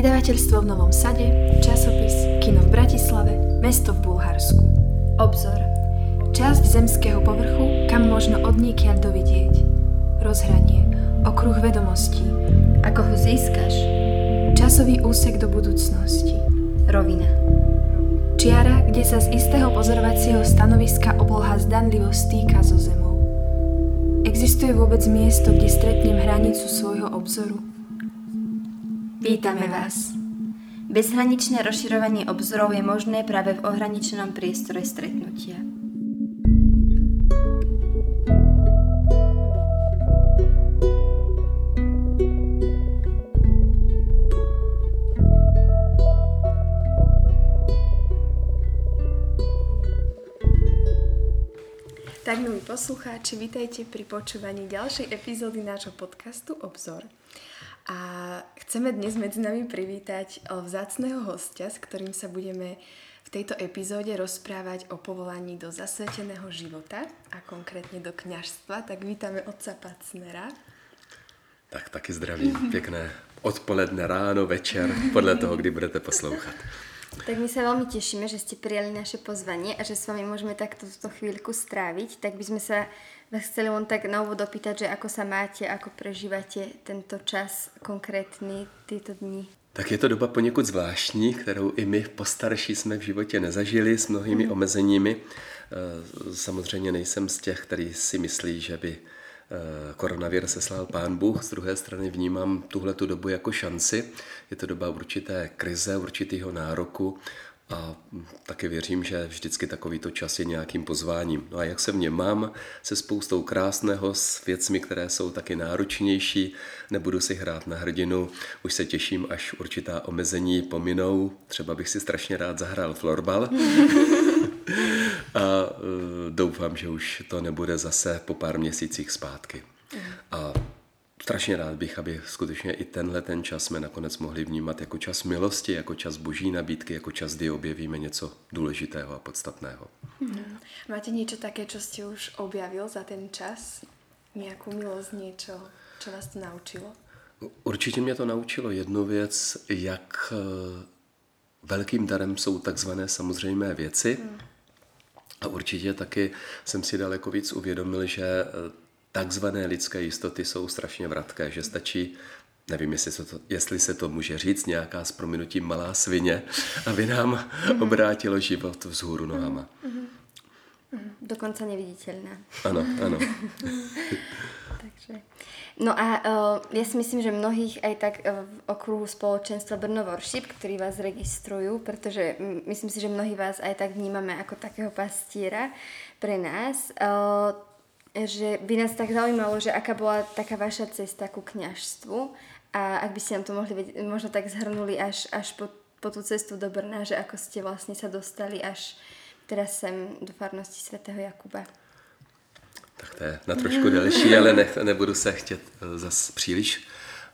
vydavateľstvo v Novom Sade, časopis, kino v Bratislave, mesto v Bulharsku. Obzor. Časť zemského povrchu, kam možno odniekiaľ dovidieť. Rozhranie. Okruh vedomostí. Ako ho získaš? Časový úsek do budúcnosti. Rovina. Čiara, kde sa z istého pozorovacieho stanoviska obloha zdanlivo stýka so zemou. Existuje vôbec miesto, kde stretnem hranicu svojho? Vítame vás. Bezhraničné rozširovanie obzorov je možné práve v ohraničenom priestore stretnutia. Tak milí poslucháči, vítajte pri počúvaní ďalšej epizódy nášho podcastu Obzor. A chceme dnes medzi nami privítať vzácného hostia, s ktorým sa budeme v tejto epizóde rozprávať o povolaní do zasveteného života a konkrétne do kňažstva. Tak vítame otca Pacnera. Tak taky zdravím, pěkné odpoledne, ráno, večer, podle toho, kdy budete poslouchat. Tak my sa veľmi tešíme, že ste prijali naše pozvanie a že s vami môžeme takto túto chvíľku stráviť. Tak by sme sa vás chceli len tak na úvod opýtať, že ako sa máte, ako prežívate tento čas konkrétny, tieto dny. Tak je to doba poněkud zvláštní, kterou i my postarší jsme v životě nezažili s mnohými mm. omezeními. Eh, samozřejmě nejsem z těch, který si myslí, že by Eh, koronavir seslal pán Bůh, z druhé strany vnímám tuhle tu dobu jako šanci. Je to doba určité krize, určitého nároku a taky věřím, že vždycky takovýto čas je nějakým pozváním. No a jak se v něm mám, se spoustou krásného, s věcmi, které jsou taky náročnější, nebudu si hrát na hrdinu, už se těším, až určitá omezení pominou, třeba bych si strašně rád zahrál florbal. a uh, doufám, že už to nebude zase po pár měsících zpátky. A strašně rád bych, aby skutečně i tenhle ten čas jsme nakonec mohli vnímat jako čas milosti, jako čas boží nabídky, jako čas, kdy objevíme něco důležitého a podstatného. Hmm. Máte něco také, co jste už objavil za ten čas? Nějakou milost, něco, co vás to naučilo? Určitě mě to naučilo jednu věc, jak eh, velkým darem jsou takzvané samozřejmé věci. Hmm. A určitě taky jsem si daleko víc uvědomil, že eh, takzvané lidské jistoty jsou strašně vratké, že stačí nevím, jestli se, to, jestli se to může říct, nějaká s prominutím malá svině, aby nám mhm. obrátilo život vzhůru nohama. Mhm. Mhm. Dokonce neviditelná. Ano, ano. Takže. No a uh, ja si myslím, že mnohých aj tak uh, v okruhu spoločenstva Brno Worship, ktorí vás registrujú, pretože myslím si, že mnohí vás aj tak vnímame ako takého pastiera pre nás, uh, že by nás tak zaujímalo, že aká bola taká vaša cesta ku kňažstvu a ak by ste nám to mohli vedieť, možno tak zhrnuli až, až po, po tú cestu do Brna, že ako ste vlastne sa dostali až teraz sem do farnosti svätého Jakuba. Tak to je na trošku delší, ale ne, nebudu se chtět eh, zas příliš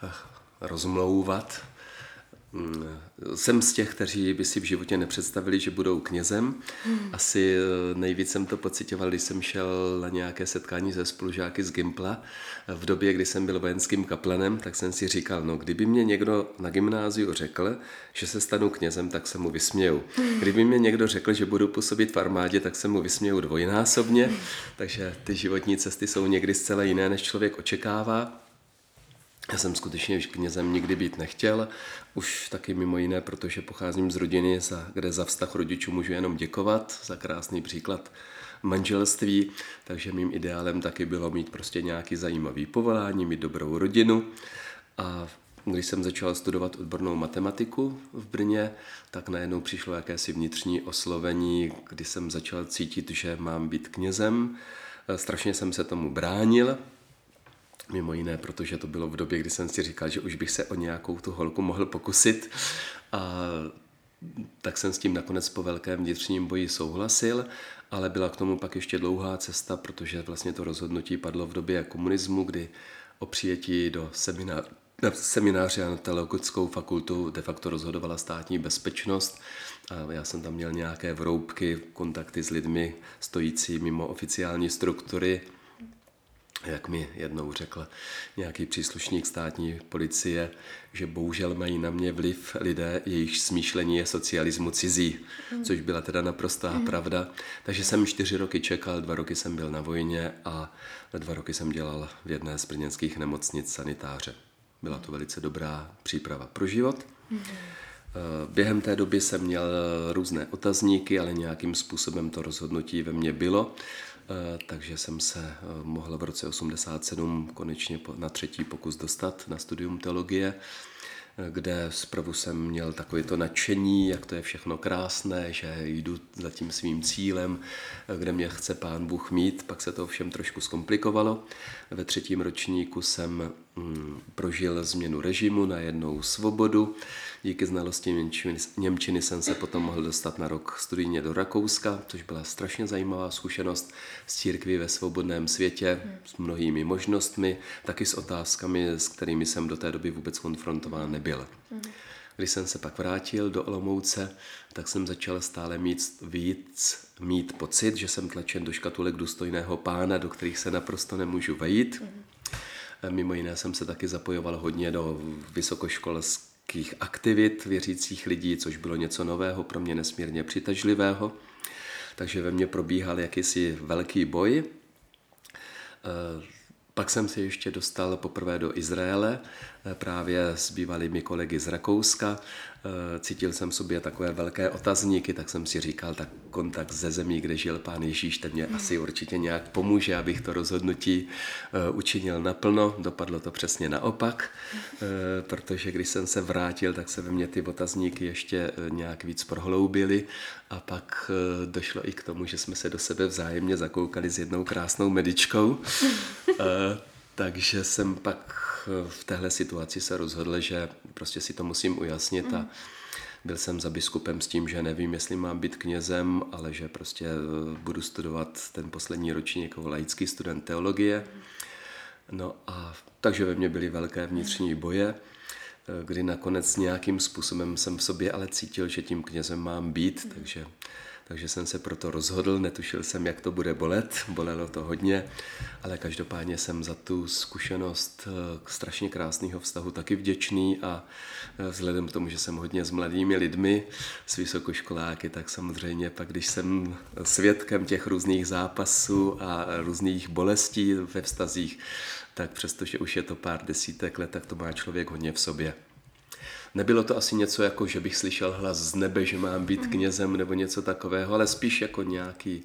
eh, rozmlouvat. Mm, jsem z těch, kteří by si v životě nepředstavili, že budou knězem. Asi eh, nejvíc jsem to pocitoval, když jsem šel na nějaké setkání ze spolužáky z Gimpla. V době, kdy jsem byl vojenským kaplanem, tak jsem si říkal, no kdyby mě někdo na gymnáziu řekl, že se stanu knězem, tak se mu vysměju. Kdyby mě někdo řekl, že budu působit v armádě, tak se mu vysměju dvojnásobně. Takže ty životní cesty jsou někdy zcela jiné, než člověk očekává. Já jsem skutečně knězem nikdy být nechtěl, už taky mimo jiné, protože pocházím z rodiny, kde za vztah rodičů můžu jenom děkovat, za krásný příklad manželství, takže mým ideálem taky bylo mít prostě nějaký zajímavý povolání, mít dobrou rodinu a když jsem začal studovat odbornou matematiku v Brně, tak najednou přišlo jakési vnitřní oslovení, kdy jsem začal cítit, že mám být knězem. Strašně jsem se tomu bránil, Mimo jiné, protože to bylo v době, kdy jsem si říkal, že už bych se o nějakou tu holku mohl pokusit. A tak jsem s tím nakonec po velkém vnitřním boji souhlasil, ale byla k tomu pak ještě dlouhá cesta, protože vlastně to rozhodnutí padlo v době komunismu, kdy o přijetí do semináře na semináři a na teologickou fakultu de facto rozhodovala státní bezpečnost a já jsem tam měl nějaké vroubky, kontakty s lidmi stojící mimo oficiální struktury jak mi jednou řekl nějaký příslušník státní policie, že bohužel mají na mě vliv lidé, jejichž smýšlení je socialismu cizí, což byla teda naprostá mm. pravda. Takže jsem čtyři roky čekal, dva roky jsem byl na vojně a dva roky jsem dělal v jedné z brněnských nemocnic sanitáře. Byla to velice dobrá příprava pro život. Mm. Během té doby jsem měl různé otazníky, ale nějakým způsobem to rozhodnutí ve mně bylo. Eh, takže jsem se eh, mohl v roce 87 konečně na třetí pokus dostat na studium teologie, eh, kde zprvu jsem měl takové to nadšení, jak to je všechno krásné, že jdu za tím svým cílem, kde mě chce pán Bůh mít, pak se to všem trošku zkomplikovalo. Ve třetím ročníku jsem mm, prožil změnu režimu na jednou svobodu, Díky znalosti Němčiny, Němčiny jsem se potom mohl dostat na rok studijně do Rakouska, což byla strašně zajímavá zkušenost s církví ve svobodném světě, s mnohými možnostmi, taky s otázkami, s kterými jsem do té doby vůbec konfrontován nebyl. Když jsem se pak vrátil do Olomouce, tak jsem začal stále mít víc mít pocit, že jsem tlačen do škatulek důstojného pána, do kterých se naprosto nemůžu vejít. Mimo jiné jsem se taky zapojoval hodně do vysokoškolské nějakých aktivit věřících lidí, což bylo něco nového, pro mě nesmírně přitažlivého. Takže ve mně probíhal jakýsi velký boj. Eh, pak jsem se ještě dostal poprvé do Izraele, právě s bývalými kolegy z Rakouska. Eh, cítil jsem v sobě takové velké otazníky, tak jsem si říkal, tak kontakt ze zemí, kde žil pán Ježíš, ten mě hmm. asi určitě nějak pomůže, abych to rozhodnutí eh, učinil naplno. Dopadlo to přesně naopak, protože když jsem se vrátil, tak se ve mně ty otazníky ještě nějak víc prohloubily a pak došlo i k tomu, že jsme se do sebe vzájemně zakoukali s jednou krásnou medičkou. Takže jsem pak v téhle situaci se rozhodl, že prostě si to musím ujasnit a byl jsem za biskupem s tím, že nevím, jestli mám být knězem, ale že prostě eh, budu studovat ten poslední ročník jako laický student teologie. No a takže ve mně byly velké vnitřní boje, eh, kdy nakonec nějakým způsobem jsem v sobě ale cítil, že tím knězem mám být, takže takže jsem se proto rozhodl, netušil jsem, jak to bude bolet, bolelo to hodně, ale každopádně jsem za tu zkušenost eh, strašně krásného vztahu taky vděčný a eh, vzhledem k tomu, že jsem hodně s mladými lidmi, s vysokoškoláky, tak samozřejmě pak, když jsem svědkem těch různých zápasů a různých bolestí ve vztazích, tak přestože už je to pár desítek let, tak to má člověk hodně v sobě. Nebylo to asi něco jako, že bych slyšel hlas z nebe, že mám být mhm. knězem nebo něco takového, ale spíš jako nějaký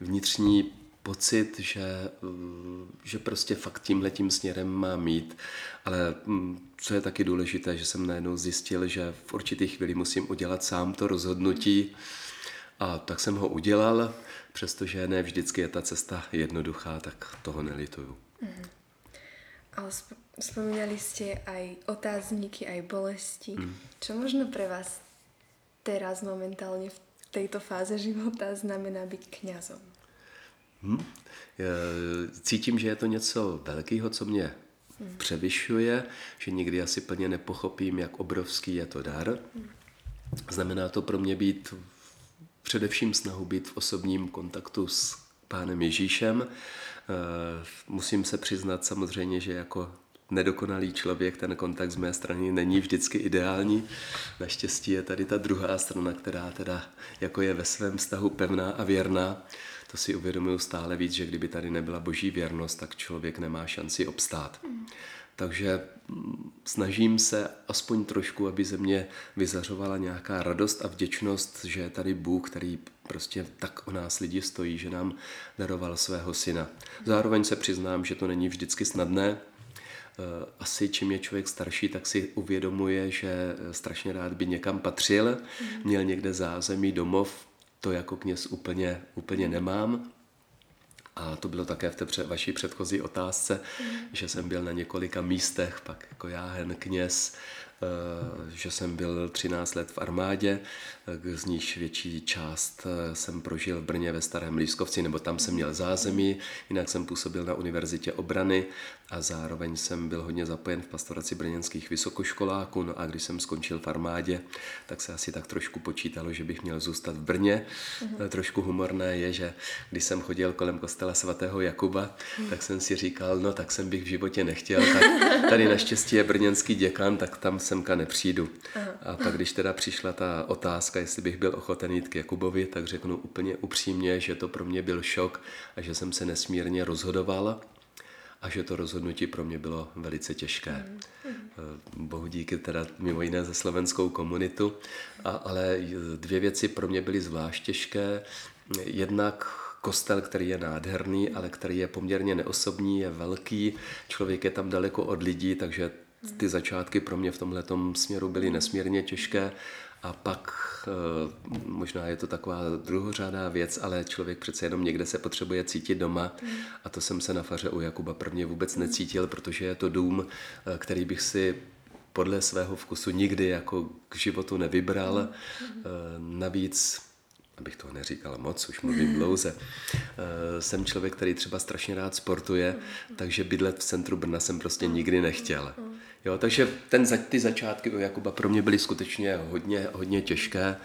vnitřní pocit, že, eh, že prostě fakt tímhletím směrem má mít. Ale hm, co je taky důležité, že jsem najednou zjistil, že v určitý chvíli musím udělat sám to rozhodnutí a tak jsem ho udělal, přestože ne vždycky je ta cesta jednoduchá, tak toho nelituju. Mm. Ale Spomínali ste aj otázniky, aj bolesti. Mm. Čo možno pre vás teraz momentálne v tejto fáze života znamená byť kňazom? Hmm. Cítím, že je to něco velkého, co mě hmm. převyšuje, že nikdy asi plně nepochopím, jak obrovský je to dar. Hmm. Znamená to pro mě být především snahu být v osobním kontaktu s pánem Ježíšem. Eh, musím se přiznat samozřejmě, že jako nedokonalý člověk, ten kontakt z mé strany není vždycky ideální. Naštěstí je tady ta druhá strana, která teda jako je ve svém vztahu pevná a věrná. To si uvědomuju stále víc, že kdyby tady nebyla boží věrnost, tak člověk nemá šanci obstát. Takže mm, snažím se aspoň trošku, aby ze mě vyzařovala nějaká radost a vděčnost, že je tady Bůh, který prostě tak o nás lidi stojí, že nám daroval svého syna. Zároveň se přiznám, že to není vždycky snadné, Eh, asi čím je člověk starší, tak si uvědomuje, že strašně rád by někam patřil, mm. měl někde zázemí, domov, to jako kněz úplně, úplně nemám. A to bylo také v té vaší předchozí otázce, mm. že jsem byl na několika místech, pak jako jáhen kněz, že jsem byl 13 let v armádě, z níž větší část jsem prožil v Brně ve Starém Lískovci, nebo tam jsem měl zázemí, jinak jsem působil na Univerzitě obrany a zároveň jsem byl hodně zapojen v pastoraci brněnských vysokoškoláků. No a když jsem skončil v armádě, tak se asi tak trošku počítalo, že bych měl zůstat v Brně. Mm-hmm. Trošku humorné je, že když jsem chodil kolem kostela svatého Jakuba, mm. tak jsem si říkal, no tak jsem bych v životě nechtěl, tak tady naštěstí je brněnský děkan, tak tam semka nepřijdu. Aha. A pak, když teda přišla ta otázka, jestli bych byl ochoten jít k Jakubovi, tak řeknu úplně upřímně, že to pro mě byl šok a že jsem se nesmírně rozhodoval a že to rozhodnutí pro mě bylo velice těžké. Mm. Bohu díky teda mimo jiné za slovenskou komunitu, a, ale dvě věci pro mě byly zvlášť těžké. Jednak kostel, který je nádherný, ale který je poměrně neosobní, je velký, člověk je tam daleko od lidí, takže ty začátky pro mě v tomhle směru byly nesmírně těžké a pak eh, možná je to taková druhořádá věc, ale člověk přece jenom někde se potřebuje cítit doma a to jsem se na faře u Jakuba prvně vůbec necítil, protože je to dům, eh, který bych si podle svého vkusu nikdy jako k životu nevybral. Eh, navíc abych toho neříkal moc, už mluvím dlouze. Jsem člověk, který třeba strašně rád sportuje, takže bydlet v centru Brna jsem prostě nikdy nechtěl. Jo, takže ten, ty začátky u Jakuba pro mě byly skutečně hodně, hodně těžké.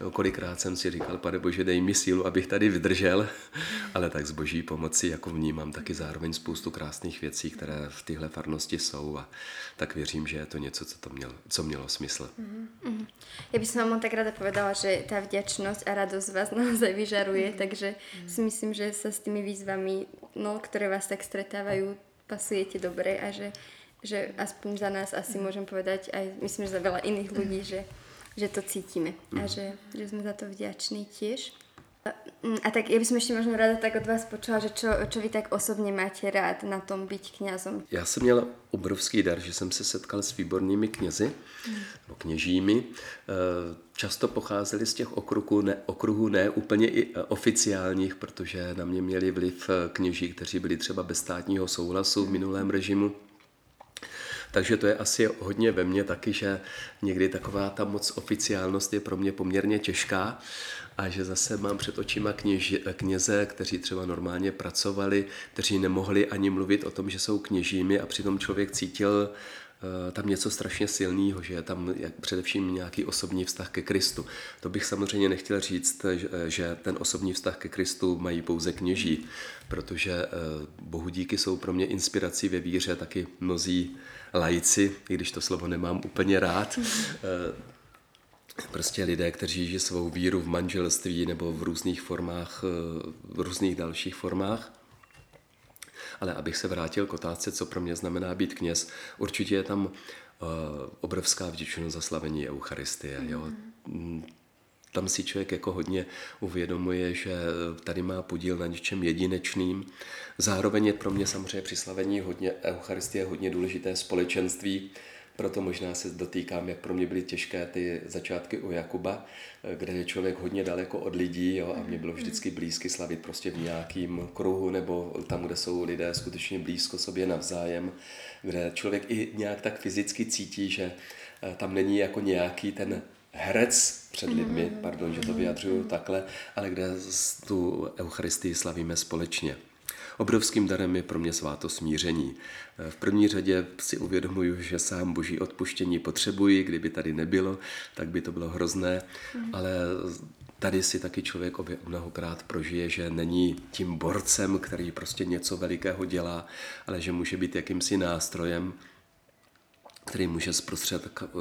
Jo, kolikrát jsem si říkal, pane Bože, dej mi sílu, abych tady vydržel, ale tak s boží pomocí jako vnímám taky zároveň spoustu krásných věcí, které v téhle farnosti jsou a tak věřím, že je to něco, co, to mělo, co mělo smysl. Mm-hmm. Já bych vám tak ráda povedala, že ta vděčnost a radost vás naozaj vyžaruje, mm-hmm. takže si myslím, že se s těmi výzvami, no, které vás tak stretávají, pasujete dobře a že že aspoň za nás asi môžem povedať, aj myslím, že za veľa iných ľudí, že, že to cítime a mhm. že, že sme za to vďační tiež. A tak ja by som ešte možno rada tak od vás počula, že čo, čo vy tak osobně máte rád na tom být kňazom. Já jsem měl obrovský dar, že jsem se setkal s výbornými knězi, mm. nebo kněžími. E, často pocházeli z těch okruhů ne, okruhů ne úplně i oficiálních, protože na mě měli vliv kněží, kteří byli třeba bez státního souhlasu v minulém režimu takže to je asi hodně ve mně taky, že někdy taková ta moc oficiálnost je pro mě poměrně těžká a že zase mám před očima kněži, kněze, kteří třeba normálně pracovali, kteří nemohli ani mluvit o tom, že jsou kněžími a přitom člověk cítil eh, tam něco strašně silného, že je tam především nějaký osobní vztah ke Kristu. To bych samozřejmě nechtěl říct, že ten osobní vztah ke Kristu mají pouze kněží, protože eh, bohu díky jsou pro mě inspirací ve víře taky mnozí lajci, i když to slovo nemám úplně rád, eh, prostě lidé, kteří žijí svou víru v manželství nebo v různých formách, eh, v různých dalších formách. Ale abych se vrátil k otázce, co pro mě znamená být kněz, určitě je tam uh, obrovská vděčnost za slavení Eucharistie. Jo? Tam si člověk jako hodně uvědomuje, že tady má podíl na něčem jedinečným. Zároveň je pro mě samozřejmě při slavení hodně Eucharistie hodně důležité společenství, proto možná se dotýkám, jak pro mě byly těžké ty začátky u Jakuba, kde je člověk hodně daleko od lidí jo, a mě bylo vždycky blízky slavit prostě v nějakým kruhu nebo tam, kde jsou lidé skutečně blízko sobě navzájem, kde člověk i nějak tak fyzicky cítí, že eh, tam není jako nějaký ten herec před lidmi, mm-hmm. pardon, že to vyjadřuju takhle, ale kde tu Eucharistii slavíme společně. Obrovským darem je pro mě sváto smíření. V první řadě si uvědomuju, že sám boží odpuštění potřebuji, kdyby tady nebylo, tak by to bylo hrozné, mm. ale tady si taky člověk mnohokrát prožije, že není tím borcem, který prostě něco velikého dělá, ale že může být jakýmsi nástrojem, který může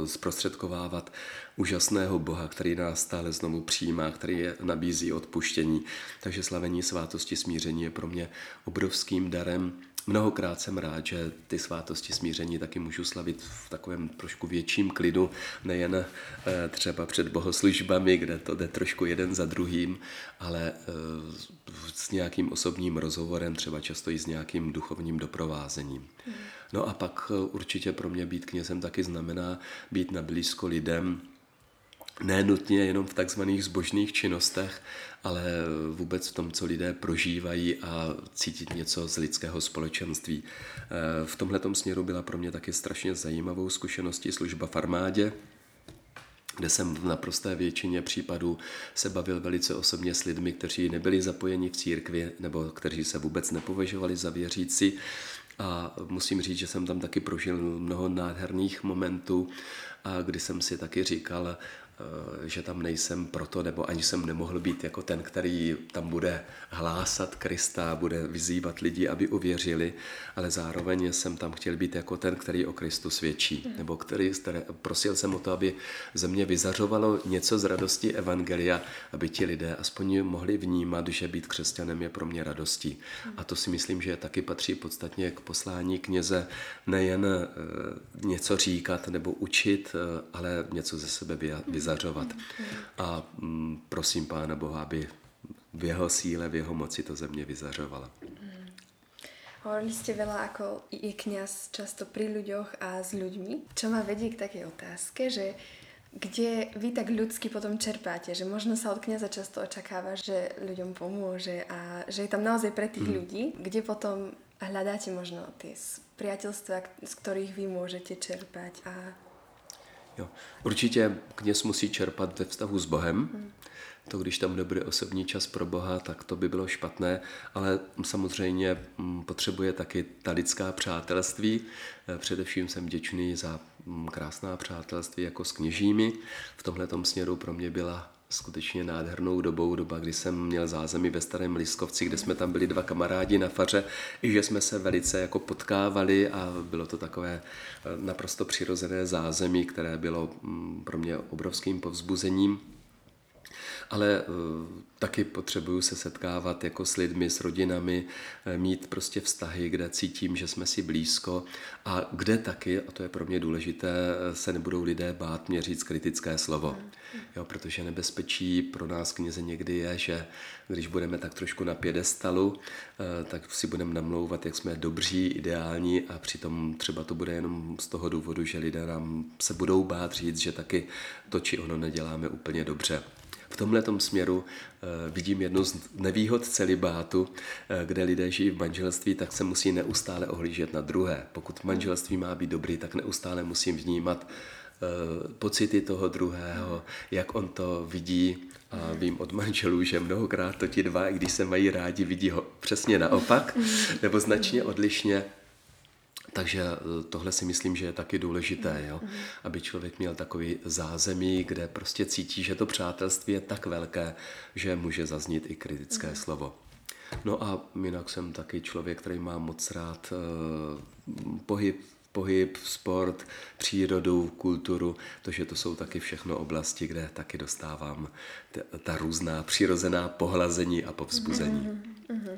zprostředkovávat úžasného Boha, který nás stále znovu přijímá, který je nabízí odpuštění. Takže slavení svátosti smíření je pro mě obrovským darem. Mnohokrát jsem rád, že ty svátosti smíření taky můžu slavit v takovém trošku větším klidu, nejen eh, třeba před bohoslužbami, kde to jde trošku jeden za druhým, ale eh, s nějakým osobním rozhovorem, třeba často i s nějakým duchovním doprovázením. Hmm. No a pak eh, určitě pro mě být knězem taky znamená být na blízko lidem, nenutně jenom v takzvaných zbožných činnostech, ale vůbec v tom, co lidé prožívají a cítit něco z lidského společenství. Eh, v tomhle směru byla pro mě taky strašně zajímavou zkušeností služba v armádě, kde jsem v naprosté většině případů se bavil velice osobně s lidmi, kteří nebyli zapojeni v církvi nebo kteří se vůbec nepovažovali za věřící. A musím říct, že jsem tam taky prožil mnoho nádherných momentů, a kdy jsem si taky říkal, že tam nejsem proto, nebo ani jsem nemohl být jako ten, který tam bude hlásat Krista, bude vyzývat lidi, aby uvěřili, ale zároveň jsem tam chtěl být jako ten, který o Kristu svědčí, hmm. nebo který, prosil jsem o to, aby ze mě vyzařovalo něco z radosti Evangelia, aby ti lidé aspoň mohli vnímat, že být křesťanem je pro mě radostí. Hmm. A to si myslím, že taky patří podstatně k poslání kněze nejen eh, něco říkat nebo učit, eh, ale něco ze sebe vyzařovat vyzařovat. A mm, prosím Pána Boha, aby v jeho síle, v jeho moci to země vyzařovala. Hovorili ste veľa, ako je kňaz často pri ľuďoch a s ľuďmi. Čo ma vedie k takej otázke, že kde vy tak ľudsky potom čerpáte, že možno sa od kniaza často očakáva, že ľuďom pomôže a že je tam naozaj pre tých mm. ľudí, kde potom hľadáte možno tie priateľstva, z ktorých vy môžete čerpať a Jo. Určitě kněz musí čerpat ve vztahu s Bohem. Hmm. To, když tam nebude osobní čas pro Boha, tak to by bylo špatné, ale samozřejmě mm, potřebuje taky ta lidská přátelství. Eh, především jsem děčný za mm, krásná přátelství jako s kněžími. V tomhle směru pro mě byla skutečně nádhernou dobou, doba, kdy jsem měl zázemí ve Starém Liskovci, kde jsme tam byli dva kamarádi na faře, i že jsme se velice jako potkávali a bylo to takové eh, naprosto přirozené zázemí, které bylo mm, pro mě obrovským povzbuzením ale uh, taky potřebuju se setkávat jako s lidmi, s rodinami, eh, mít prostě vztahy, kde cítím, že jsme si blízko a kde taky, a to je pro mě důležité, eh, se nebudou lidé bát mě říct kritické slovo. Jo, protože nebezpečí pro nás kněze někdy je, že když budeme tak trošku na pědestalu, tak si budeme namlouvat, jak jsme dobří, ideální a přitom třeba to bude jenom z toho důvodu, že lidé nám se budou bát říct, že taky to či ono neděláme úplně dobře. V tomhle směru eh, vidím jednu z nevýhod celibátu, eh, kde lidé žijí v manželství, tak se musí neustále ohlížet na druhé. Pokud manželství má být dobrý, tak neustále musím vnímat eh, pocity toho druhého, jak on to vidí. A vím od manželů, že mnohokrát to ti dva, i když se mají rádi, vidí ho přesně naopak, nebo značně odlišně. Takže eh, tohle si myslím, že je taky důležité, jo? aby člověk měl takový zázemí, kde prostě cítí, že to přátelství je tak velké, že může zaznít i kritické mm. slovo. No a jinak jsem taky člověk, který má moc rád uh, pohyb, pohyb, sport, přírodu, kulturu, protože to jsou taky všechno oblasti, kde taky dostávám ta, ta různá přirozená pohlazení a povzbuzení. Mm-hmm.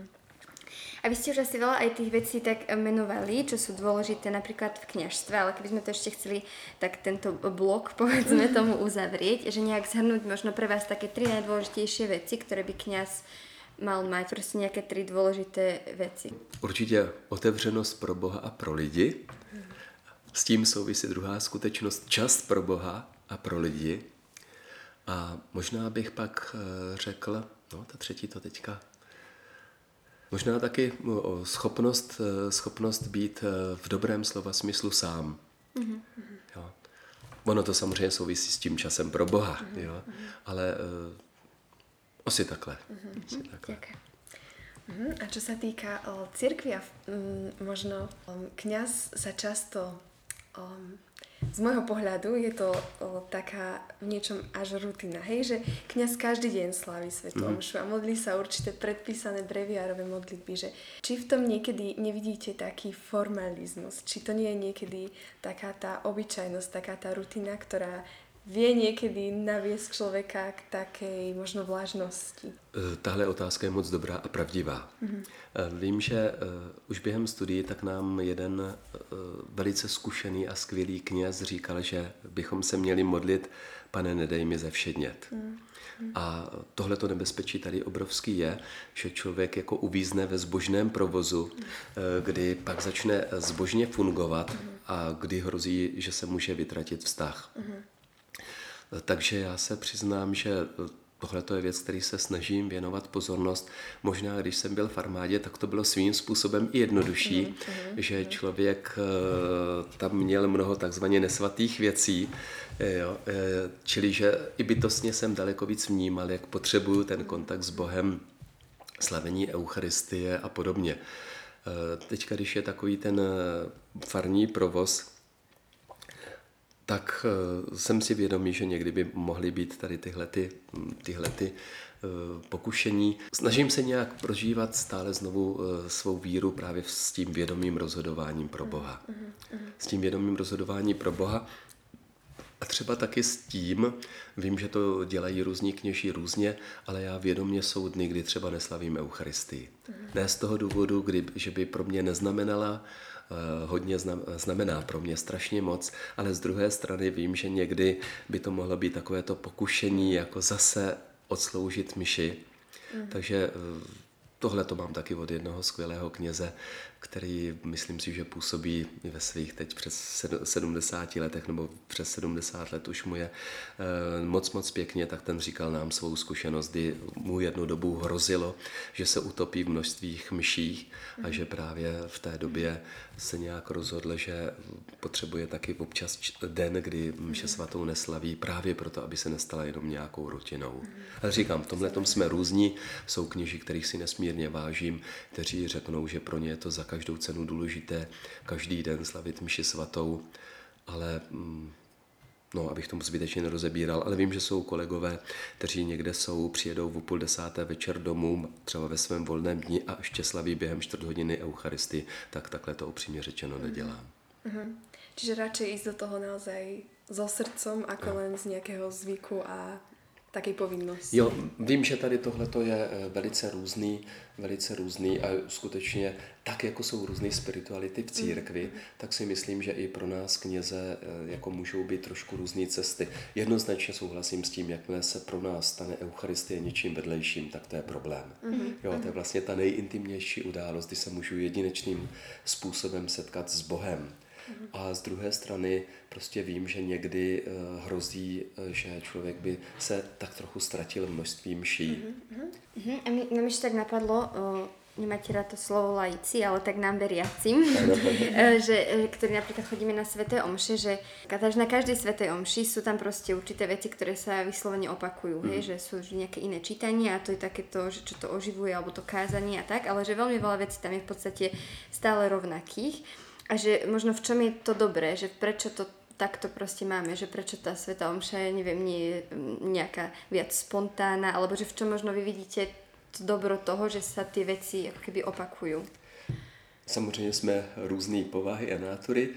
A vy ste už asi veľa aj tých vecí tak menovali, čo sú dôležité napríklad v kniažstve, ale keby sme to ešte chceli tak tento blok, povedzme tomu uzavrieť, že nejak zhrnúť možno pre vás také tri najdôležitejšie veci, ktoré by kňaz mal mať, prostě nějaké tři důležité věci. Určitě otevřenost pro Boha a pro lidi. S tím souvisí druhá skutečnost, čas pro Boha a pro lidi. A možná bych pak eh, řekl, no ta třetí to teďka Možná taky schopnost, eh, schopnost být eh, v dobrém slova smyslu sám. Mm-hmm. Jo. Ono to samozřejmě souvisí s tím časem pro Boha, mm-hmm. jo. ale uh, asi takhle. Mm-hmm. Asi takhle. Mm-hmm. A čo sa týka o, církvy a mm, možno um, kňaz sa často um, z môjho pohľadu je to o, taká v niečom až rutina, hej, že kňaz každý deň slaví Svetu mm. a modlí sa určité predpísané breviárové modlitby, že či v tom niekedy nevidíte taký formalizmus, či to nie je niekedy taká tá obyčajnosť, taká tá rutina, ktorá vie někdy naviesť člověka k také možno vlážnosti? E, tahle otázka je moc dobrá a pravdivá. Mm-hmm. Vím, že už během studií tak nám jeden velice zkušený a skvělý kněz říkal, že bychom se měli modlit, pane, nedej mi zevšednět. Mm. A tohleto nebezpečí tady obrovský je, že člověk jako uvízne ve zbožném provozu, mm. kdy pak začne zbožně fungovat mm. a kdy hrozí, že se může vytratit vztah. Mm. Takže já se přiznám, že Tohle je věc, který se snažím věnovat pozornost. Možná, když jsem byl v armádě, tak to bylo svým způsobem i jednodušší, mm-hmm. že člověk eh, tam měl mnoho takzvaně nesvatých věcí, eh, jo, eh, čili že i bytostně jsem daleko víc vnímal, jak potřebuju ten kontakt s Bohem, slavení Eucharistie a podobně. Teďka, když je takový ten farní provoz, tak eh, jsem si vědomý, že někdy by mohly být tady tyhle, ty, hm, tyhle ty eh, pokušení. Snažím se nějak prožívat stále znovu eh, svou víru právě s tím vědomým rozhodováním pro Boha. Mm-hmm. S tím vědomým rozhodováním pro Boha a třeba taky s tím, vím, že to dělají různí kněží různě, ale já vědomě jsou dny, kdy třeba neslavím Eucharistii. Mm-hmm. Ne z toho důvodu, kdy, že by pro mě neznamenala hodně znamená pro mě strašně moc, ale z druhé strany vím, že někdy by to mohlo být takové to pokušení, jako zase odsloužit myši. Mm. Takže eh, tohle to mám taky od jednoho skvělého kněze, který myslím si, že působí ve svých teď přes 70 letech nebo přes 70 let už mu je eh, moc, moc pěkně, tak ten říkal nám svou zkušenost, kdy mu jednu dobu hrozilo, že se utopí v množstvích myších a že právě v té době se nějak rozhodl, že potřebuje taky občas den, kdy mše svatou neslaví, právě proto, aby se nestala jenom nějakou rutinou. Ale říkám, v tomhle jsme různí, jsou kněži, kterých si nesmírně vážím, kteří řeknou, že pro ně je to za každou cenu důležité každý den slavit mši svatou, ale mm, no, abych tomu zbytečně nerozebíral, ale vím, že jsou kolegové, kteří někde jsou, přijedou v půl desáté večer domů, třeba ve svém volném dni a ještě slaví během čtvrt hodiny Eucharisty, tak takhle to upřímně řečeno nedělám. Mm-hmm. Čiže radšej ísť do toho naozaj so srdcom, ako no. len z nějakého zvyku a taky povinnosti. Jo, vím, že tady tohle je eh, velice různý, velice různý a skutečně tak, jako jsou různé spirituality v církvi, mm. tak si myslím, že i pro nás kněze eh, jako můžou být trošku různé cesty. Jednoznačně souhlasím s tím, jakmile se pro nás stane Eucharistie něčím vedlejším, tak to je problém. Mm. Jo, to je vlastně ta nejintimnější událost, kdy se můžu jedinečným způsobem setkat s Bohem. A z druhé strany prostě vím, že někdy uh, hrozí, uh, že člověk by se tak trochu ztratil množství mší. Uh-huh. A mi, nám tak napadlo, uh, nemáte rád to slovo laici, ale tak nám veriacim, že, ktorí napríklad chodíme na sveté omše, že na každej svetej omši sú tam proste určité veci, ktoré sa vyslovene opakujú, mm. hej, že sú nejaké iné a to je takéto, že čo to oživuje, alebo to kázanie a tak, ale že veľmi veľa vecí tam je v podstate stále rovnakých. A že možno v čom je to dobré, že prečo to takto proste máme, že prečo tá Sveta Omša, neviem, nie je mm, nejaká viac spontánna, alebo že v čom možno vy vidíte to dobro toho, že sa tie veci ako keby opakujú. Samozřejmě jsme různé povahy a nátury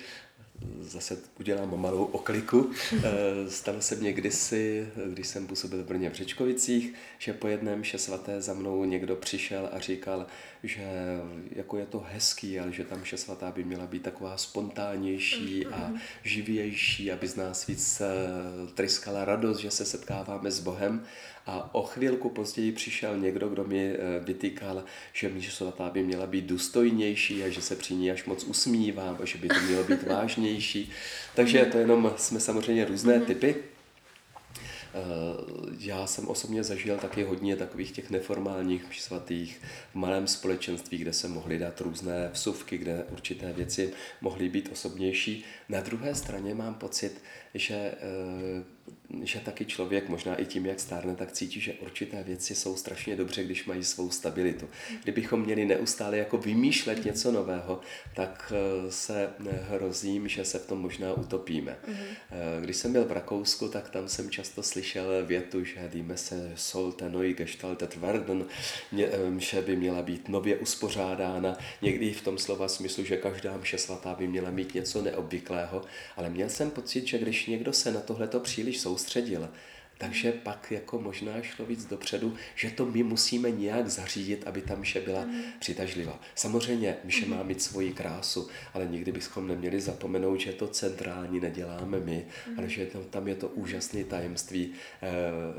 zase udělám malou okliku. Eh, stalo se mně kdysi, když jsem působil v Brně v Řečkovicích, že po jedném mše svaté za mnou někdo přišel a říkal, že jako je to hezký, ale že tam mše svatá by měla být taková spontánnější a živější, aby z nás víc eh, tryskala radost, že se setkáváme s Bohem. A o chvilku později přišel někdo, kdo mi eh, vytýkal, že mše svatá by měla být důstojnější a že se při ní až moc usmívám a že by to mělo být vážnější. Takže to jenom jsme samozřejmě různé typy. Eh, já jsem osobně zažil taky hodně takových těch neformálních svatých v malém společenství, kde se mohly dát různé vsuvky, kde určité věci mohly být osobnější. Na druhé straně mám pocit, že eh, že taky člověk, možná i tím, jak stárne, tak cítí, že určité věci jsou strašně dobře, když mají svou stabilitu. Kdybychom měli neustále jako vymýšlet něco nového, tak eh, se hrozím, že se v tom možná utopíme. Mhm. Eh, když jsem byl v Rakousku, tak tam jsem často slyšel větu, že díme se solte neu gestaltet werden, že by měla být nově uspořádána, někdy v tom slova smyslu, že každá mše svatá by měla mít něco neobvyklého, ale měl jsem pocit, že když někdo se na tohleto příliš soustředil, takže pak jako možná šlo víc dopředu, že to my musíme nějak zařídit, aby ta mše byla mm. přitažlivá. Samozřejmě mše mm. má mít svoji krásu, ale nikdy bychom neměli zapomenout, že to centrální neděláme my, mm. ale že to, tam je to úžasné tajemství, eh,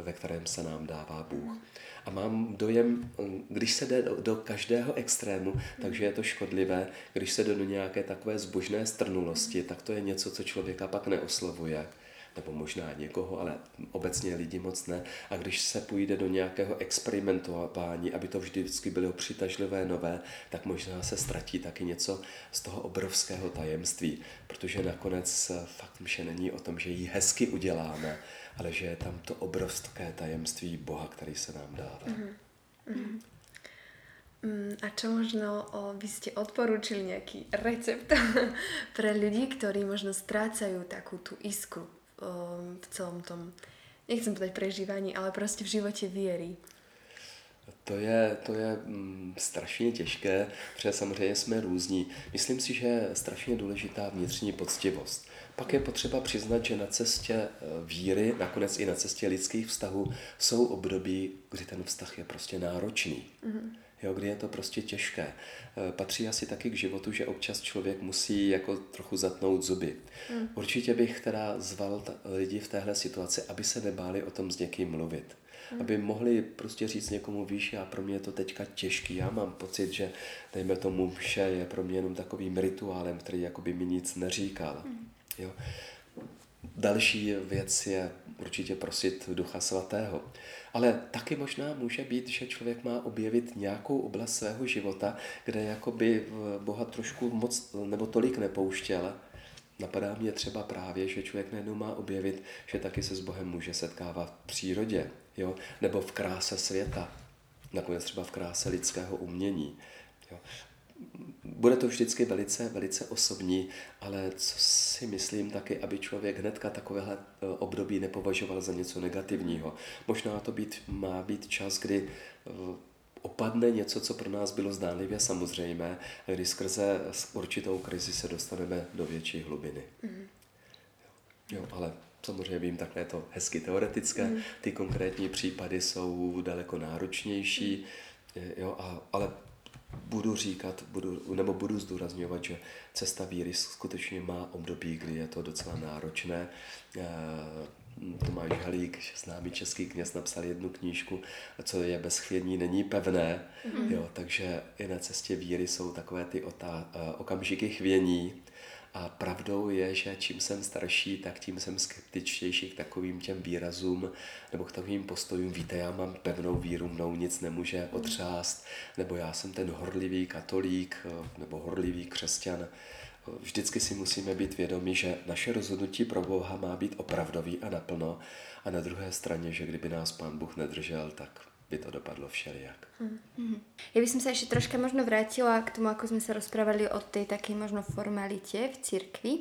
ve kterém se nám dává Bůh. A mám dojem, když se jde do, do každého extrému, takže je to škodlivé. Když se jde do nějaké takové zbožné strnulosti, tak to je něco, co člověka pak neoslovuje. Nebo možná někoho, ale obecně lidi moc ne. A když se půjde do nějakého experimentování, aby to vždycky bylo přitažlivé, nové, tak možná se ztratí taky něco z toho obrovského tajemství, protože nakonec fakt vše není o tom, že ji hezky uděláme, ale že je tam to obrovské tajemství Boha, který se nám dává. Mm-hmm. Mm-hmm. A čo možno o, by ste odporúčili nejaký recept pre ľudí, ktorí možno strácajú takú tú iskru o, v celom tom, nechcem povedať prežívaní, ale prostě v životě viery? To je, to je mm, strašně těžké, protože samozřejmě jsme různí. Myslím si, že je strašně důležitá vnitřní poctivost. Pak je potřeba přiznat, že na cestě e, víry, nakonec i na cestě lidských vztahů, jsou období, kdy ten vztah je prostě náročný. Mm-hmm jo, kdy je to prostě těžké. E, patří asi taky k životu, že občas člověk musí jako trochu zatnout zuby. Hmm. Určitě bych teda zval lidi v téhle situaci, aby se nebáli o tom s někým mluvit. Hmm. Aby mohli prostě říct někomu, víš, já pro mě je to teďka těžký, já mám pocit, že dejme tomu vše je pro mě jenom takovým rituálem, který jakoby mi nic neříkal. Hmm. Jo. Další věc je určitě prosit Ducha Svatého. Ale taky možná může být, že člověk má objevit nějakou oblast svého života, kde jakoby Boha trošku moc nebo tolik nepouštěl. Napadá mě třeba právě, že člověk najednou má objevit, že taky se s Bohem může setkávat v přírodě, jo? nebo v kráse světa, nakonec třeba v kráse lidského umění. Jo? Bude to vždycky velice, velice osobní, ale co si myslím taky, aby člověk hnedka takovéhle eh, období nepovažoval za něco negativního. Možná to být, má být čas, kdy eh, opadne něco, co pro nás bylo zdánlivě samozřejmé, a kdy skrze určitou krizi se dostaneme do větší hlubiny. Mm. Jo, ale samozřejmě vím, takhle je to hezky teoretické, mm. ty konkrétní případy jsou daleko náročnější, mm. jo, a, ale budu říkat, budu, nebo budu zdůrazňovat, že cesta víry skutečně má období, kdy je to docela náročné. Eh, Tomáš Halík, známý český kněz, napsal jednu knížku, co je bez chvění, není pevné. Mm-hmm. Jo, takže i na cestě víry jsou takové ty otá- eh, okamžiky chvění, a pravdou je, že čím jsem starší, tak tím jsem skeptičtější k takovým těm výrazům nebo k takovým postojům. Víte, já mám pevnou víru, mnou nic nemůže otřást, nebo já jsem ten horlivý katolík nebo horlivý křesťan. Vždycky si musíme být vědomi, že naše rozhodnutí pro Boha má být opravdový a naplno a na druhé straně, že kdyby nás Pán Bůh nedržel, tak by to dopadlo všelijak. Mm-hmm. Ja by som sa ešte troška možno vrátila k tomu, ako sme sa rozprávali o tej takej možno formalite v cirkvi.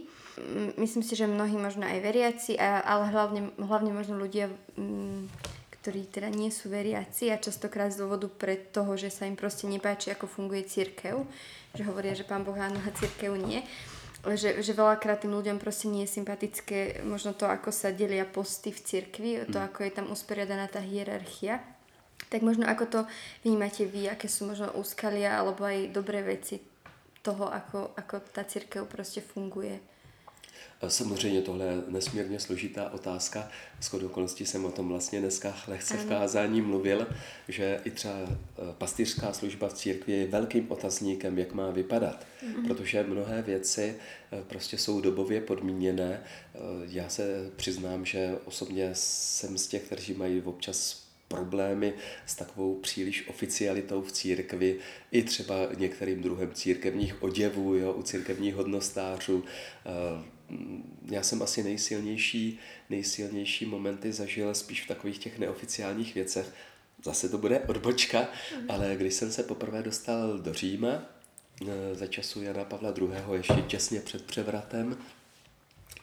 Myslím si, že mnohí možno aj veriaci, ale hlavne, hlavne možno ľudia, ktorí teda nie sú veriaci a častokrát z dôvodu pre toho, že sa im proste nepáči, ako funguje církev, že hovoria, že pán Boh áno a církev nie, že, že veľakrát tým ľuďom proste nie je sympatické možno to, ako sa delia posty v cirkvi, to, mm. ako je tam usporiadaná tá hierarchia. Tak možno ako to vnímate vy, aké sú možno úskalia alebo aj dobré veci toho, ako, ako ta církev prostě funguje? Samozřejmě tohle je nesmírně složitá otázka. S okolností jsem o tom vlastně dneska lehce v kázání mluvil, že i třeba e, pastýřská služba v církvi je velkým otazníkem, jak má vypadat. Mm-hmm. Protože mnohé věci e, prostě jsou dobově podmíněné. E, já se přiznám, že osobně jsem z těch, kteří mají občas problémy s takovou příliš oficialitou v církvi, i třeba některým druhem církevních oděvů, jo, u církevních hodnostářů. Eh, já jsem asi nejsilnější, nejsilnější momenty zažil spíš v takových těch neoficiálních věcech. Zase to bude odbočka, mhm. ale když jsem se poprvé dostal do Říma, eh, za času Jana Pavla II. ještě těsně před převratem,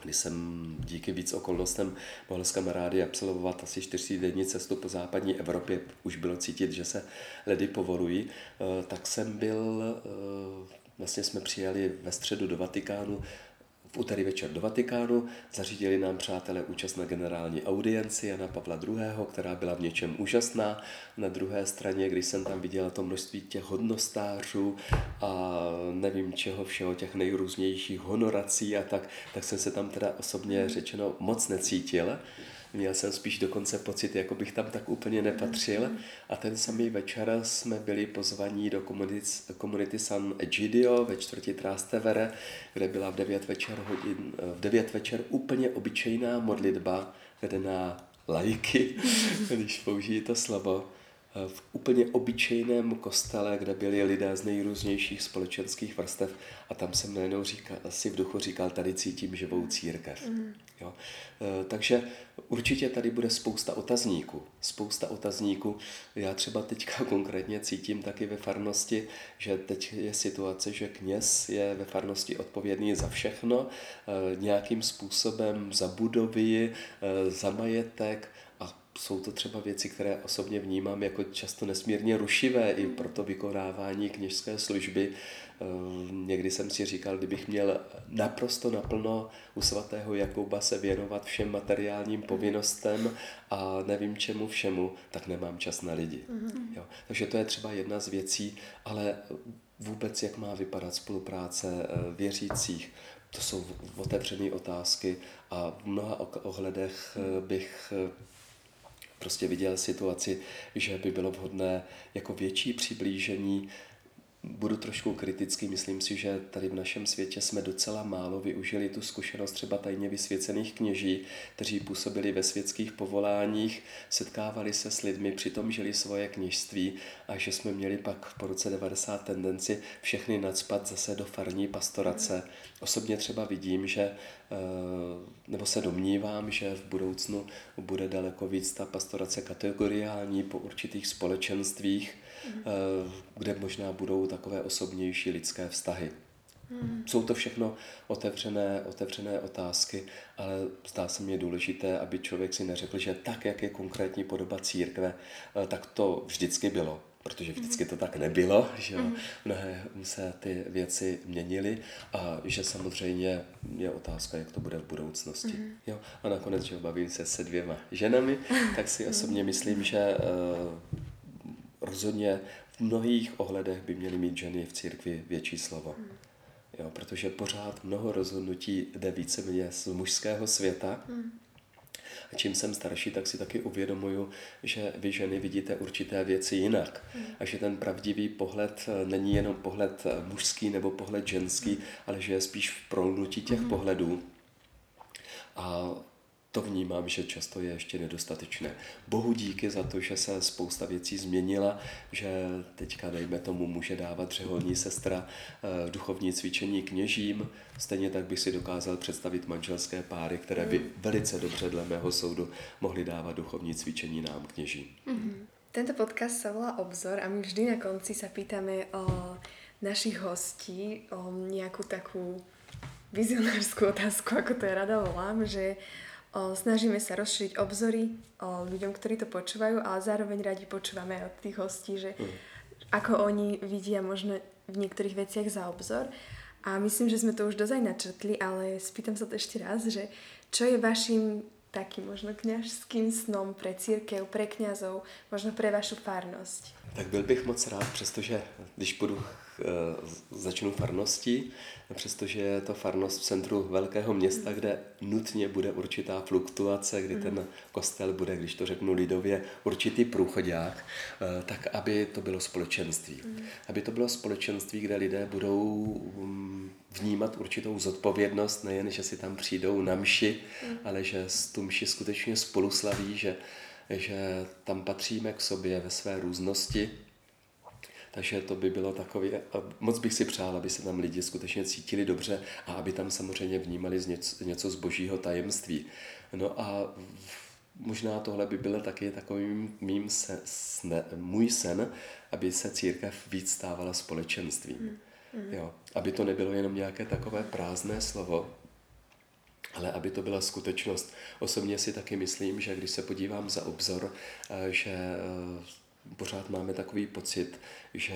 kdy jsem díky víc okolnostem mohl s kamarády absolvovat asi čtyřdenní cestu po západní Evropě, už bylo cítit, že se ledy povolují, eh, tak jsem byl, eh, vlastně jsme přijeli ve středu do Vatikánu úterý večer do Vatikánu, zařídili nám přátelé účast na generální audienci Jana Pavla II., která byla v něčem úžasná. Na druhé straně, když jsem tam viděl to množství těch hodnostářů a nevím čeho všeho, těch nejrůznějších honorací a tak, tak jsem se tam teda osobně řečeno moc necítil Měl jsem spíš dokonce pocit, jako bych tam tak úplně nepatřil. A ten samý večer jsme byli pozvaní do komunity, San Egidio ve čtvrtí Trastevere, kde byla v 9 večer, hodin, v 9 večer úplně obyčejná modlitba vedená lajky, když použijí to slovo v úplně obyčejném kostele, kde byli lidé z nejrůznějších společenských vrstev a tam jsem najednou říkal, asi v duchu říkal, tady cítím živou církev. Mm. Jo. E, takže určitě tady bude spousta otazníků. Spousta otazníků. Já třeba teďka konkrétně cítím taky ve farnosti, že teď je situace, že kněz je ve farnosti odpovědný za všechno, e, nějakým způsobem za budovy, za majetek, jsou to třeba věci, které osobně vnímám jako často nesmírně rušivé i pro to vykonávání kněžské služby. Eh, někdy jsem si říkal, kdybych měl naprosto naplno u svatého Jakuba se věnovat všem materiálním povinnostem a nevím čemu všemu, tak nemám čas na lidi. Jo. Takže to je třeba jedna z věcí, ale vůbec jak má vypadat spolupráce eh, věřících, to jsou otevřené otázky a v mnoha ohledech eh, bych prostě viděl situaci, že by bylo vhodné jako větší přiblížení budu trošku kritický, myslím si, že tady v našem světě jsme docela málo využili tu zkušenost třeba tajně vysvěcených kněží, kteří působili ve světských povoláních, setkávali se s lidmi, přitom žili svoje kněžství a že jsme měli pak po roce 90 tendenci všechny nadspat zase do farní pastorace. Osobně třeba vidím, že eh, nebo se domnívám, že v budoucnu bude daleko víc ta pastorace kategoriální po určitých společenstvích. Kde možná budou takové osobnější lidské vztahy. Mm. Jsou to všechno otevřené, otevřené otázky, ale zdá se mi důležité, aby člověk si neřekl, že tak, jak je konkrétní podoba církve, eh, tak to vždycky bylo protože vždycky to tak nebylo, že jo? mnohé se ty věci měnily a že samozřejmě je otázka, jak to bude v budoucnosti. Mm. Jo? A nakonec, že bavím se se dvěma ženami, tak si osobně myslím, že uh, rozhodně v mnohých ohledech by měly mít ženy v církvi větší slovo. Mm. Jo, protože pořád mnoho rozhodnutí jde víceméně z mužského světa, mm a čím jsem starší, tak si taky uvědomuju, že vy ženy vidíte určité věci jinak. Mm. A že ten pravdivý pohled eh, není jenom pohled eh, mužský nebo pohled ženský, mm. ale že je spíš v prolnutí těch mm. pohledů. A to vnímám, že často je ještě nedostatečné. Bohu díky za to, že se spousta věcí změnila, že teďka, dejme tomu, může dávat řeholní sestra eh, duchovní cvičení kněžím. Stejně tak bych si dokázal představit manželské páry, které by mm. velice dobře, dle mého soudu, mohly dávat duchovní cvičení nám kněžím. Mm-hmm. Tento podcast sa volá Obzor a my vždy na konci sa pýtame o našich hostí o nejakú takú vizionárskú otázku, ako to je rada volám, že snažíme sa rozšíriť obzory o ľuďom, ktorí to počúvajú, ale zároveň radi počúvame od tých hostí, že mm. ako oni vidia možno v niektorých veciach za obzor. A myslím, že sme to už dozaj načrtli, ale spýtam sa to ešte raz, že čo je vašim takým možno kňažským snom pre církev, pre kňazov, možno pre vašu farnosť? Tak byl bych moc rád, přestože když Eh, začnu farností, přestože je to farnost v centru velkého města, kde nutně bude určitá fluktuace, kdy ten kostel bude, když to řeknu lidově, určitý průchodák, eh, tak aby to bylo společenství. Aby to bylo společenství, kde lidé budou mm, vnímat určitou zodpovědnost, nejen, že si tam přijdou na mši, ale že tu mši skutečně spolu slaví, že, že tam patříme k sobě ve své různosti, takže to by bylo takové, moc bych si přál, aby se tam lidi skutečně cítili dobře a aby tam samozřejmě vnímali něco, něco z božího tajemství. No a možná tohle by bylo taky takovým mým se, sne, můj sen, aby se církev víc stávala společenstvím. Mm. Jo, aby to nebylo jenom nějaké takové prázdné slovo, ale aby to byla skutečnost. Osobně si taky myslím, že když se podívám za obzor, eh, že eh, pořád máme takový pocit, že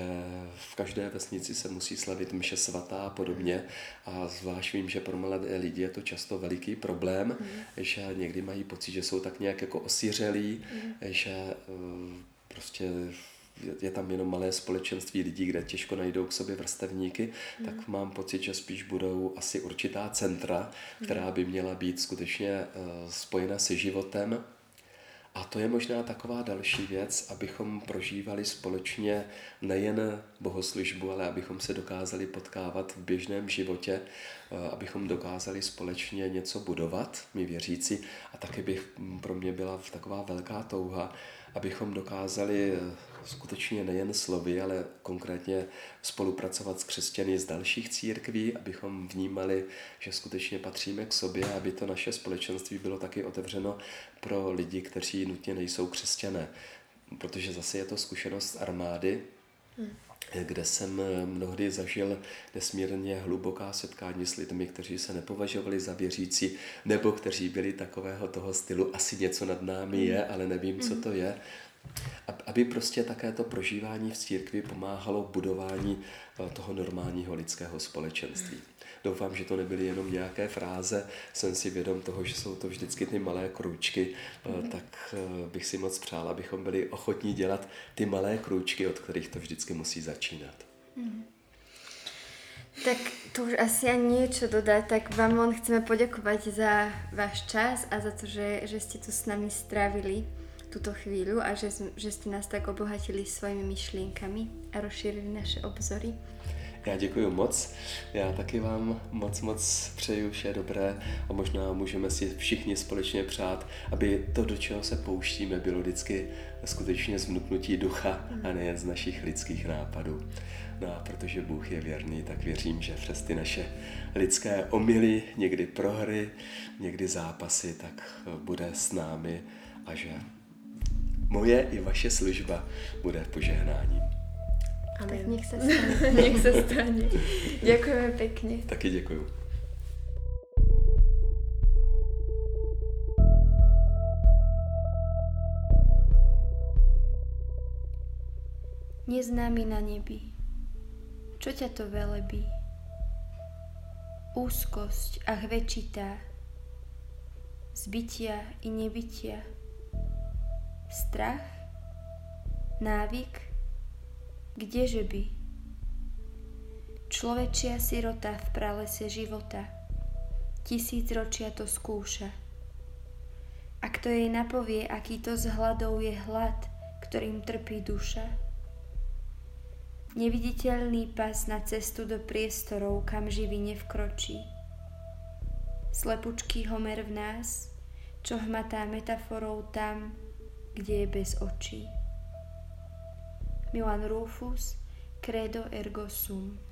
v každé vesnici se musí slavit mše svatá a podobně a zvlášť vím, že pro mladé lidi je to často veliký problém, mm. že někdy mají pocit, že jsou tak nějak jako osiřelí, mm. že eh, prostě je tam jenom malé společenství lidí, kde těžko najdou k sobě vrstevníky, mm. tak mám pocit, že spíš budou asi určitá centra, která by měla být skutečně spojena se životem a to je možná taková další věc, abychom prožívali společně nejen bohoslužbu, ale abychom se dokázali potkávat v běžném životě, eh, abychom dokázali společně něco budovat, my věřící. A taky bych pro mě byla taková velká touha, abychom dokázali eh, skutečně nejen slovy, ale konkrétně spolupracovat s křesťany z dalších církví, abychom vnímali, že skutečně patříme k sobě, aby to naše společenství bylo taky otevřeno pro lidi, kteří nutně nejsou křesťané. Protože zase je to zkušenost armády, hmm kde jsem mnohdy zažil nesmírně hluboká setkání s lidmi, kteří se nepovažovali za věřící, nebo kteří byli takového toho stylu, asi něco nad námi je, ale nevím, co to je. Aby prostě také to prožívání v církvi pomáhalo budování eh, toho normálního lidského společenství. Doufám, že to nebyly jenom nějaké fráze, jsem si vědom toho, že jsou to vždycky ty malé krůčky, mm. tak eh, bych si moc přál, abychom byli ochotní dělat ty malé krůčky, od kterých to vždycky musí začínat. Mm. Tak to už asi ani niečo dodať, tak vám len chceme poďakovať za váš čas a za to, že, že ste tu s nami strávili túto chvíľu a že, že ste nás tak obohatili svojimi myšlienkami a rozšírili naše obzory. Já děkuji moc. Já taky vám moc, moc přeju vše dobré a možná můžeme si všichni společně přát, aby to, do čeho se pouštíme, bylo vždycky skutečně zmnutnutí ducha a nejen z našich lidských nápadů. No a protože Bůh je věrný, tak věřím, že přes ty naše lidské omily, někdy prohry, někdy zápasy, tak bude s námi a že moje i vaše služba bude požehnáním. Amen. Tak nech se stane. nech se stane. Děkujeme pěkně. Taky děkuju. Neznámy na nebi, čo ťa to velebí? Úzkosť a hvečitá, zbytia i nebytia, Strach? Návyk? Kdeže by? Človečia sirota v pralese života. Tisíc ročia to skúša. A kto jej napovie, aký to z hladou je hlad, ktorým trpí duša? Neviditeľný pas na cestu do priestorov, kam živý nevkročí. Slepučký Homer v nás, čo hmatá metaforou tam, kde je bez očí. Milan Rufus, credo ergo sum.